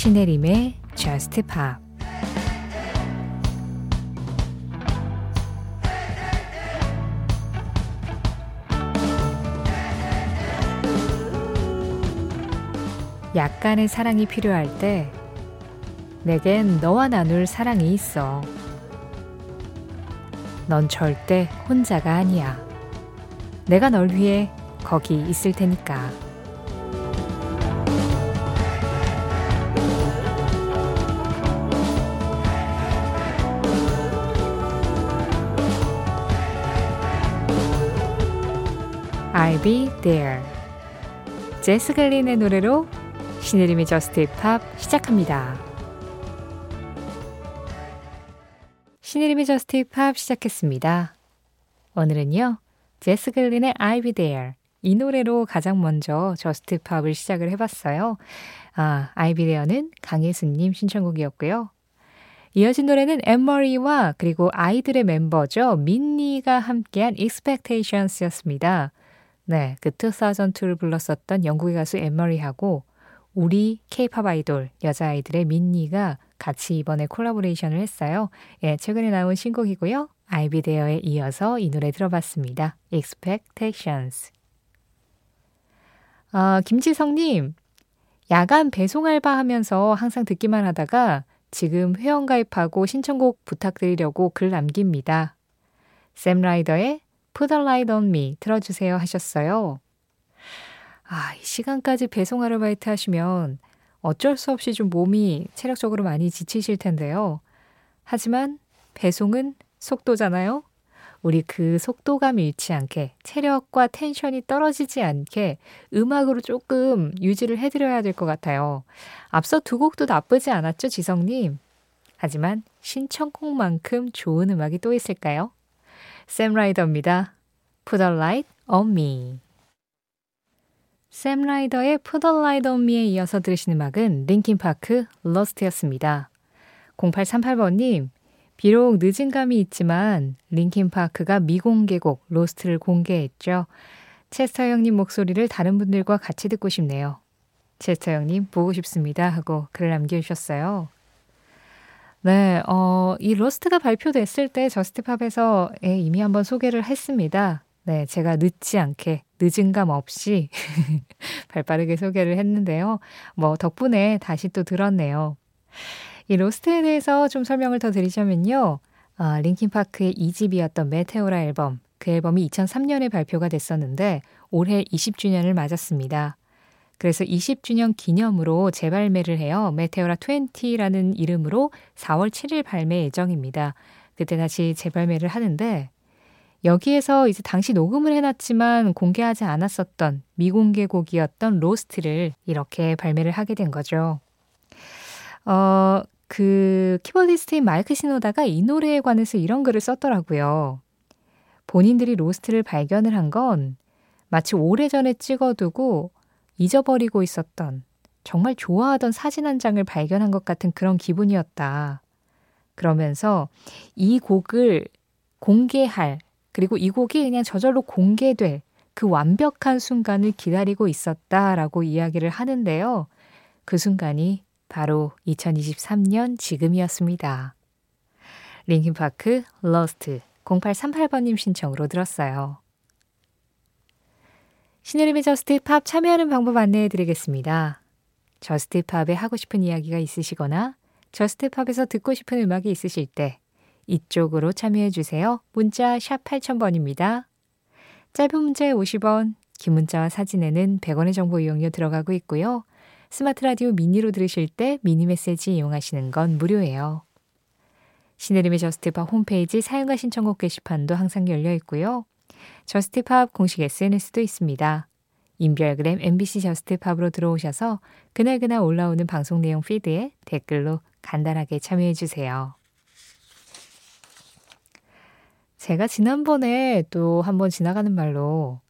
신혜림의 Just Pop 약간의 사랑이 필요할 때 내겐 너와 나눌 사랑이 있어. 넌 절대 혼자가 아니야. 내가 널 위해 거기 있을 테니까. I'll be there. 제스 글린의 노래로 신혜림의 Just Pop 시작합니다. 신혜림의 Just Pop 시작했습니다. 오늘은요. 제스 글린의 I'll be there 이 노래로 가장 먼저 Just Pop을 시작을 해봤어요. 아, there는 강예수님 신청곡이었고요. 이어진 노래는 앤마리와 그리고 아이들의 멤버죠. 민니가 함께한 Expectations였습니다. 네, 그 2002를 불렀었던 영국의 가수 엠머리하고 우리 케이팝 아이돌 여자아이들의 민니가 같이 이번에 콜라보레이션을 했어요. 예, 최근에 나온 신곡이고요. 아이비데어에 이어서 이 노래 들어봤습니다. Expectations. 아, 김지성님, 야간 배송 알바 하면서 항상 듣기만 하다가 지금 회원 가입하고 신청곡 부탁드리려고 글 남깁니다. 샘 라이더의 Put a Light on Me 틀어주세요 하셨어요. 아, 이 시간까지 배송 아르바이트 하시면 어쩔 수 없이 좀 몸이 체력적으로 많이 지치실 텐데요. 하지만 배송은 속도잖아요. 우리 그 속도감 잃지 않게 체력과 텐션이 떨어지지 않게 음악으로 조금 유지를 해드려야 될 것 같아요. 앞서 두 곡도 나쁘지 않았죠, 지성님? 하지만 신청곡만큼 좋은 음악이 또 있을까요? 샘 라이더입니다. Put a light on me. 샘 라이더의 Put a light on me에 이어서 들으신 음악은 링킨파크 Lost였습니다. 0838번님, 비록 늦은 감이 있지만 링킨파크가 미공개곡 Lost를 공개했죠. 체스터 형님 목소리를 다른 분들과 같이 듣고 싶네요. 체스터 형님 보고 싶습니다 하고 글을 남겨주셨어요. 네, 어, 이 Lost가 발표됐을 때 Just Pop에서 예, 이미 한번 소개를 했습니다. 네, 제가 늦지 않게, 늦은 감 없이 발 빠르게 소개를 했는데요. 뭐, 덕분에 다시 또 들었네요. 이 Lost에 대해서 좀 설명을 더 드리자면요. 아, 링킨파크의 2집이었던 메테오라 앨범, 그 앨범이 2003년에 발표가 됐었는데 올해 20주년을 맞았습니다. 그래서 20주년 기념으로 재발매를 해요. 메테오라 20라는 이름으로 4월 7일 발매 예정입니다. 그때 다시 재발매를 하는데 여기에서 이제 당시 녹음을 해놨지만 공개하지 않았었던 미공개 곡이었던 로스트를 이렇게 발매를 하게 된 거죠. 어, 그 키보디스트인 마이크 시노다가 이 노래에 관해서 이런 글을 썼더라고요. 본인들이 로스트를 발견을 한 건 마치 오래전에 찍어두고 잊어버리고 있었던 정말 좋아하던 사진 한 장을 발견한 것 같은 그런 기분이었다. 그러면서 이 곡을 공개할, 그리고 이 곡이 그냥 저절로 공개될 그 완벽한 순간을 기다리고 있었다라고 이야기를 하는데요. 그 순간이 바로 2023년 지금이었습니다. 링킨파크 Lost 0838번님 신청으로 들었어요. 신혜림의 Just Pop 참여하는 방법 안내해 드리겠습니다. Just Pop에 하고 싶은 이야기가 있으시거나 Just Pop에서 듣고 싶은 음악이 있으실 때 이쪽으로 참여해 주세요. 문자 샵 8000번입니다. 짧은 문자에 50원, 긴 문자와 사진에는 100원의 정보 이용료 들어가고 있고요. 스마트 라디오 미니로 들으실 때 미니 메시지 이용하시는 건 무료예요. 신혜림의 Just Pop 홈페이지 사연과 신청곡 게시판도 항상 열려 있고요. Just Pop 공식 SNS도 있습니다. 인별그램 MBC Just Pop으로 들어오셔서 그날그날 올라오는 방송 내용 피드에 댓글로 간단하게 참여해 주세요. 제가 지난번에 또 한번 지나가는 말로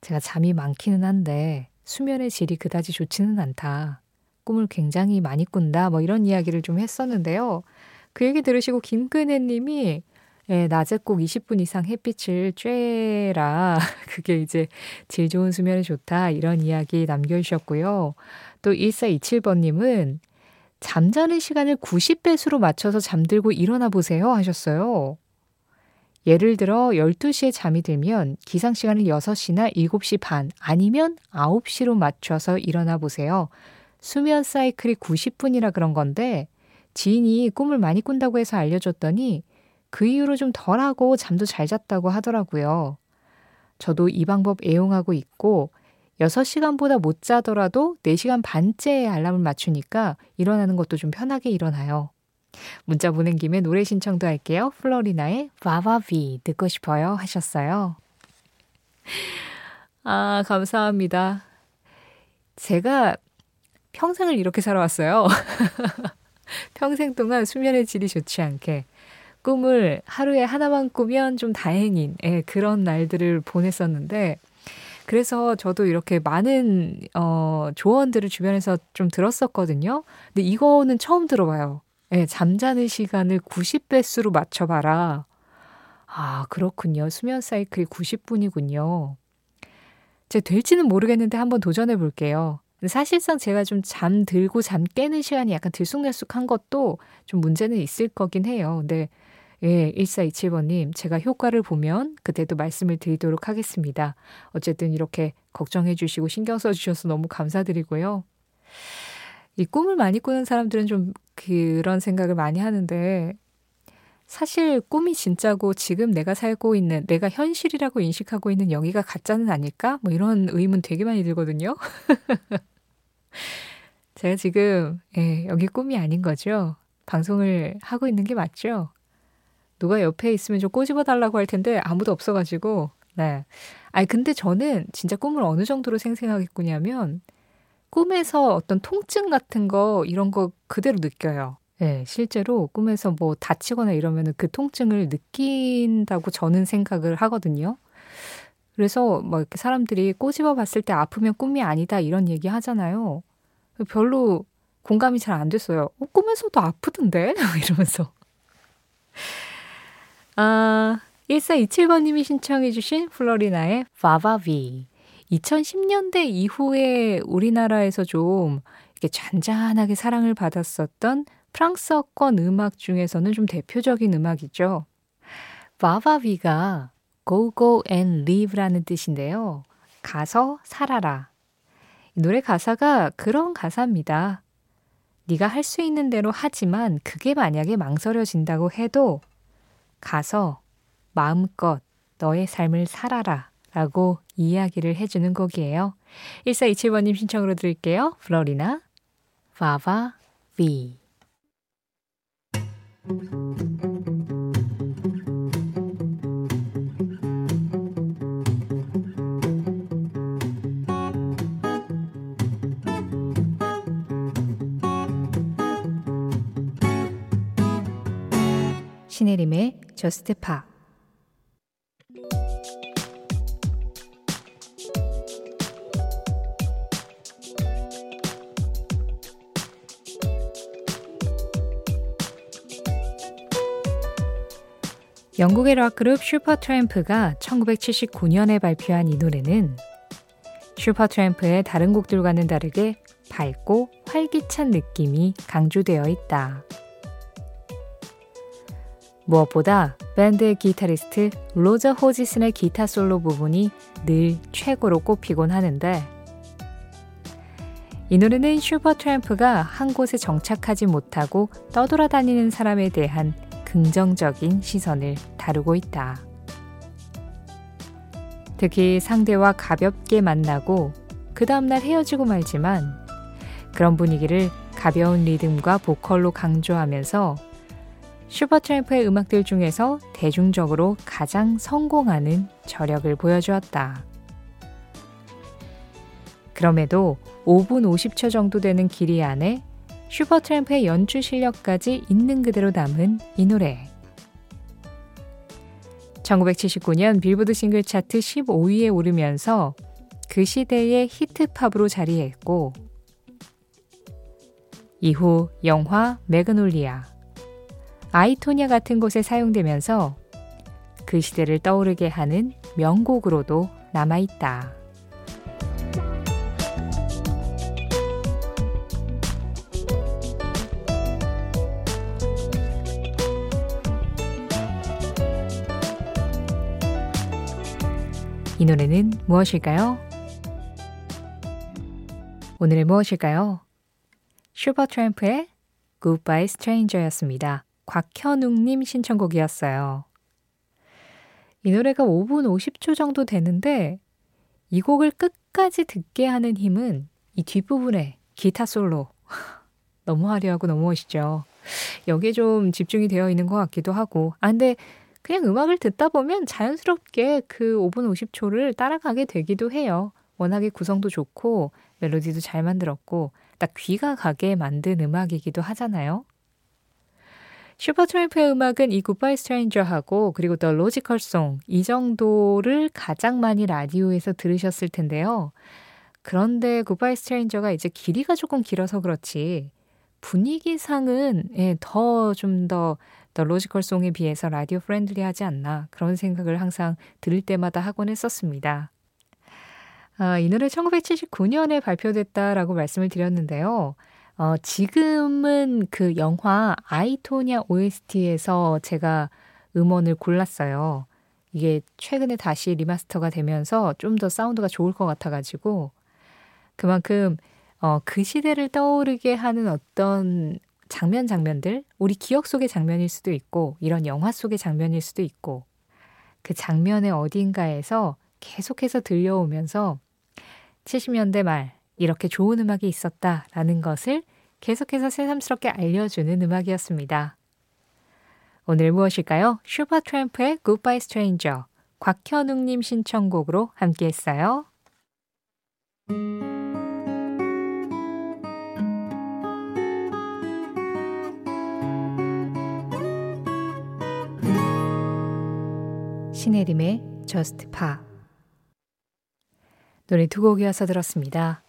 제가 잠이 많기는 한데 수면의 질이 그다지 좋지는 않다. 꿈을 굉장히 많이 꾼다. 뭐 이런 이야기를 좀 했었는데요. 그 얘기 들으시고 김근혜 님이 예, 낮에 꼭 20분 이상 햇빛을 쬐라. 그게 이제 질 좋은 수면에 좋다. 이런 이야기 남겨주셨고요. 또 1427번님은 잠자는 시간을 90배수로 맞춰서 잠들고 일어나 보세요 하셨어요. 예를 들어 12시에 잠이 들면 기상 시간을 6시나 7시 반 아니면 9시로 맞춰서 일어나 보세요. 수면 사이클이 90분이라 그런 건데 지인이 꿈을 많이 꾼다고 해서 알려줬더니 그 이후로 좀 덜하고 잠도 잘 잤다고 하더라고요. 저도 이 방법 애용하고 있고 6시간보다 못 자더라도 4시간 반째의 알람을 맞추니까 일어나는 것도 좀 편하게 일어나요. 문자 보낸 김에 노래 신청도 할게요. 플로리나의 바바비 듣고 싶어요 하셨어요. 아, 감사합니다. 제가 평생을 이렇게 살아왔어요. 평생 동안 수면의 질이 좋지 않게 꿈을 하루에 하나만 꾸면 좀 다행인 예, 그런 날들을 보냈었는데 그래서 저도 이렇게 많은 어, 조언들을 주변에서 좀 들었었거든요. 근데 이거는 처음 들어봐요. 예, 잠자는 시간을 90배수로 맞춰봐라. 아, 그렇군요. 수면 사이클이 90분이군요. 제 될지는 모르겠는데 한번 도전해 볼게요. 사실상 제가 좀 잠들고 잠 깨는 시간이 약간 들쑥날쑥한 것도 좀 문제는 있을 거긴 해요. 근데 예, 1427번님, 제가 효과를 보면 그때도 말씀을 드리도록 하겠습니다. 어쨌든 이렇게 걱정해 주시고 신경 써 주셔서 너무 감사드리고요. 이 꿈을 많이 꾸는 사람들은 좀 그런 생각을 많이 하는데, 사실 꿈이 진짜고 지금 내가 살고 있는, 내가 현실이라고 인식하고 있는 여기가 가짜는 아닐까? 뭐 이런 의문 되게 많이 들거든요. 제가 지금, 예, 여기 꿈이 아닌 거죠. 방송을 하고 있는 게 맞죠? 누가 옆에 있으면 좀 꼬집어 달라고 할 텐데 아무도 없어가지고 네. 아니 근데 저는 진짜 꿈을 어느 정도로 생생하게 꾸냐면 꿈에서 어떤 통증 같은 거 이런 거 그대로 느껴요. 네, 실제로 꿈에서 뭐 다치거나 이러면은 그 통증을 느낀다고 저는 생각을 하거든요. 그래서 뭐 이렇게 사람들이 꼬집어 봤을 때 아프면 꿈이 아니다 이런 얘기 하잖아요. 별로 공감이 잘 안 됐어요. 어, 꿈에서도 아프던데? 이러면서. 아, 1427번님이 신청해주신 플로리나의 바바비. 2010년대 이후에 우리나라에서 좀 이렇게 잔잔하게 사랑을 받았었던 프랑스어권 음악 중에서는 좀 대표적인 음악이죠. 바바비가 go go and live라는 뜻인데요. 가서 살아라. 노래 가사가 그런 가사입니다. 네가 할 수 있는 대로 하지만 그게 만약에 망설여진다고 해도 가서 마음껏 너의 삶을 살아라 라고 이야기를 해주는 곡이에요. 1427번님 신청으로 드릴게요. 플로리나, 바바, 비. 신혜림의 Just Pop 영국의 락그룹 슈퍼트램프가 1979년에 발표한 이 노래는 슈퍼트램프의 다른 곡들과는 다르게 밝고 활기찬 느낌이 강조되어 있다. 무엇보다 밴드의 기타리스트 로저 호지슨의 기타 솔로 부분이 늘 최고로 꼽히곤 하는데 이 노래는 슈퍼트램프가 한 곳에 정착하지 못하고 떠돌아다니는 사람에 대한 긍정적인 시선을 다루고 있다. 특히 상대와 가볍게 만나고 그 다음날 헤어지고 말지만 그런 분위기를 가벼운 리듬과 보컬로 강조하면서 슈퍼트램프의 음악들 중에서 대중적으로 가장 성공하는 저력을 보여주었다. 그럼에도 5분 50초 정도 되는 길이 안에 슈퍼트램프의 연주 실력까지 있는 그대로 담은 이 노래. 1979년 빌보드 싱글 차트 15위에 오르면서 그 시대의 히트팝으로 자리했고, 이후 영화 매그놀리아, 아이토냐 같은 곳에 사용되면서 그 시대를 떠오르게 하는 명곡으로도 남아있다. 이 노래는 무엇일까요? 오늘의 무엇일까요? 슈퍼트램프의 Goodbye Stranger였습니다. 곽현웅님 신청곡이었어요. 이 노래가 5분 50초 정도 되는데 이 곡을 끝까지 듣게 하는 힘은 이 뒷부분에 기타 솔로. 너무 화려하고 너무 멋있죠. 여기에 좀 집중이 되어 있는 것 같기도 하고. 아, 근데 그냥 음악을 듣다 보면 자연스럽게 그 5분 50초를 따라가게 되기도 해요. 워낙에 구성도 좋고 멜로디도 잘 만들었고 딱 귀가 가게 만든 음악이기도 하잖아요. 슈퍼트램프의 음악은 이 Goodbye Stranger하고 그리고 The Logical Song 이 정도를 가장 많이 라디오에서 들으셨을 텐데요. 그런데 Goodbye Stranger가 이제 길이가 조금 길어서 그렇지 분위기상은 예, 더 좀 더 The Logical Song에 비해서 radio friendly하지 않나 그런 생각을 항상 들을 때마다 하곤 했었습니다. 아, 이 노래 1979년에 발표됐다라고 말씀을 드렸는데요. 어, 지금은 그 영화 I, Tonya OST에서 제가 음원을 골랐어요. 이게 최근에 다시 remaster가 되면서 좀 더 사운드가 좋을 것 같아가지고 그만큼 어, 그 시대를 떠오르게 하는 어떤 장면 장면들, 우리 기억 속의 장면일 수도 있고, 이런 영화 속의 장면일 수도 있고, 그 장면의 어딘가에서 계속해서 들려오면서 70년대 말 이렇게 좋은 음악이 있었다라는 것을 계속해서 새삼스럽게 알려주는 음악이었습니다. 오늘 무엇일까요? 슈퍼트램프의 Goodbye Stranger, 곽현웅님 신청곡으로 함께 했어요. 신혜림의 Just Pop 노래 두 곡이어서 들었습니다.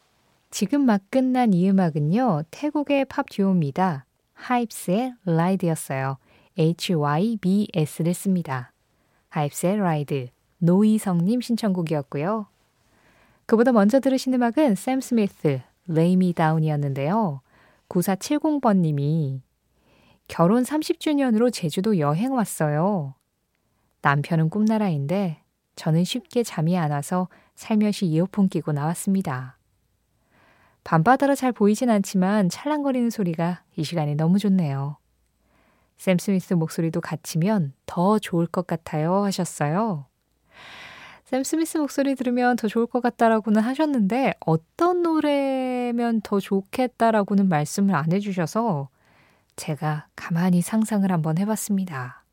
지금 막 끝난 이 음악은요, 태국의 팝 듀오입니다. 하입스의 Ride였어요. HYBS를 씁니다. 하입스의 Ride, 노이성님 신청곡이었고요. 그보다 먼저 들으신 음악은 샘 스미스, Lay Me Down이었는데요. 9470번님이 결혼 30주년으로 제주도 여행 왔어요. 남편은 꿈나라인데 저는 쉽게 잠이 안 와서 살며시 이어폰 끼고 나왔습니다. 밤바다라 잘 보이진 않지만 찰랑거리는 소리가 이 시간에 너무 좋네요. 샘 스미스 목소리도 같이면 더 좋을 것 같아요 하셨어요. 샘 스미스 목소리 들으면 더 좋을 것 같다라고는 하셨는데 어떤 노래면 더 좋겠다라고는 말씀을 안 해주셔서 제가 가만히 상상을 한번 해봤습니다.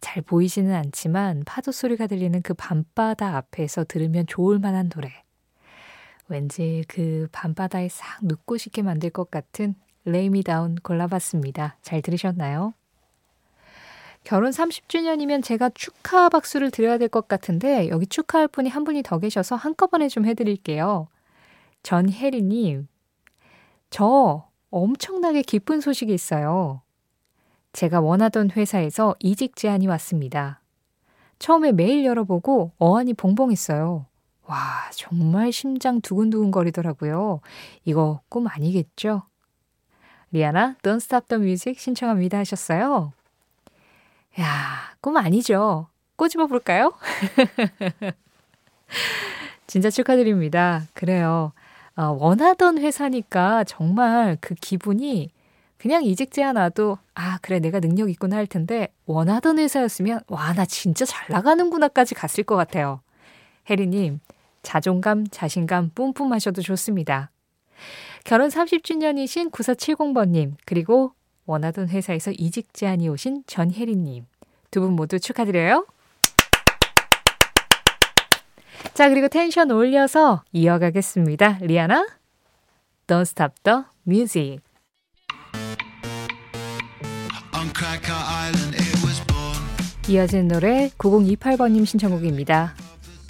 잘 보이지는 않지만 파도 소리가 들리는 그 밤바다 앞에서 들으면 좋을 만한 노래. 왠지 그 밤바다에 싹 눕고 싶게 만들 것 같은 레이미 다운 골라봤습니다. 잘 들으셨나요? 결혼 30주년이면 제가 축하 박수를 드려야 될 것 같은데 여기 축하할 분이 한 분이 더 계셔서 한꺼번에 좀 해드릴게요. 전혜리님, 저 엄청나게 기쁜 소식이 있어요. 제가 원하던 회사에서 이직 제안이 왔습니다. 처음에 메일 열어보고 어안이 봉봉했어요. 와, 정말 심장 두근두근 거리더라고요. 이거 꿈 아니겠죠? 리아나, Don't Stop the Music 신청합니다 하셨어요. 야, 꿈 아니죠? 꼬집어 볼까요? 진짜 축하드립니다. 그래요. 어, 원하던 회사니까 정말 그 기분이 그냥 이직 제안 와도 아 그래 내가 능력 있구나 할 텐데 원하던 회사였으면 와 나 진짜 잘 나가는구나까지 갔을 것 같아요. 혜리님 자존감 자신감 뿜뿜하셔도 좋습니다. 결혼 30주년이신 9470번님 그리고 원하던 회사에서 이직 제안이 오신 전혜리님 두 분 모두 축하드려요. 자 그리고 텐션 올려서 이어가겠습니다. 리아나 Don't Stop the Music 이어진 노래 9028번님 신청곡입니다.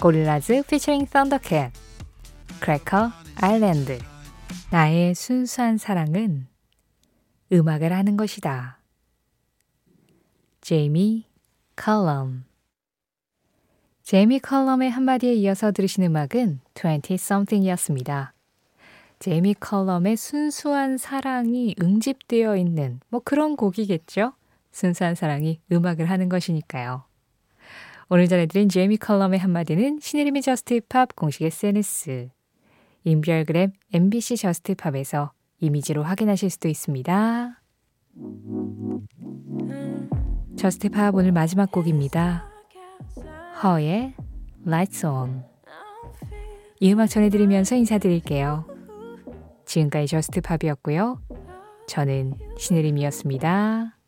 고릴라즈 피처링 썬더캣 Cracker Island 나의 순수한 사랑은 음악을 하는 것이다. 제이미 컬럼 제이미 컬럼의 한마디에 이어서 들으신 음악은 20something이었습니다. 제이미 컬럼의 순수한 사랑이 응집되어 있는 뭐 그런 곡이겠죠? 순수한 사랑이 음악을 하는 것이니까요. 오늘 전해드린 제이미 컬럼의 한마디는 신혜림의 Just Pop 공식 SNS, 인별그램 MBC Just Pop에서 이미지로 확인하실 수도 있습니다. Just Pop 오늘 마지막 곡입니다. 허의 Lights On 이 음악 전해드리면서 인사드릴게요. 지금까지 Just Pop이었고요. 저는 신혜림이었습니다.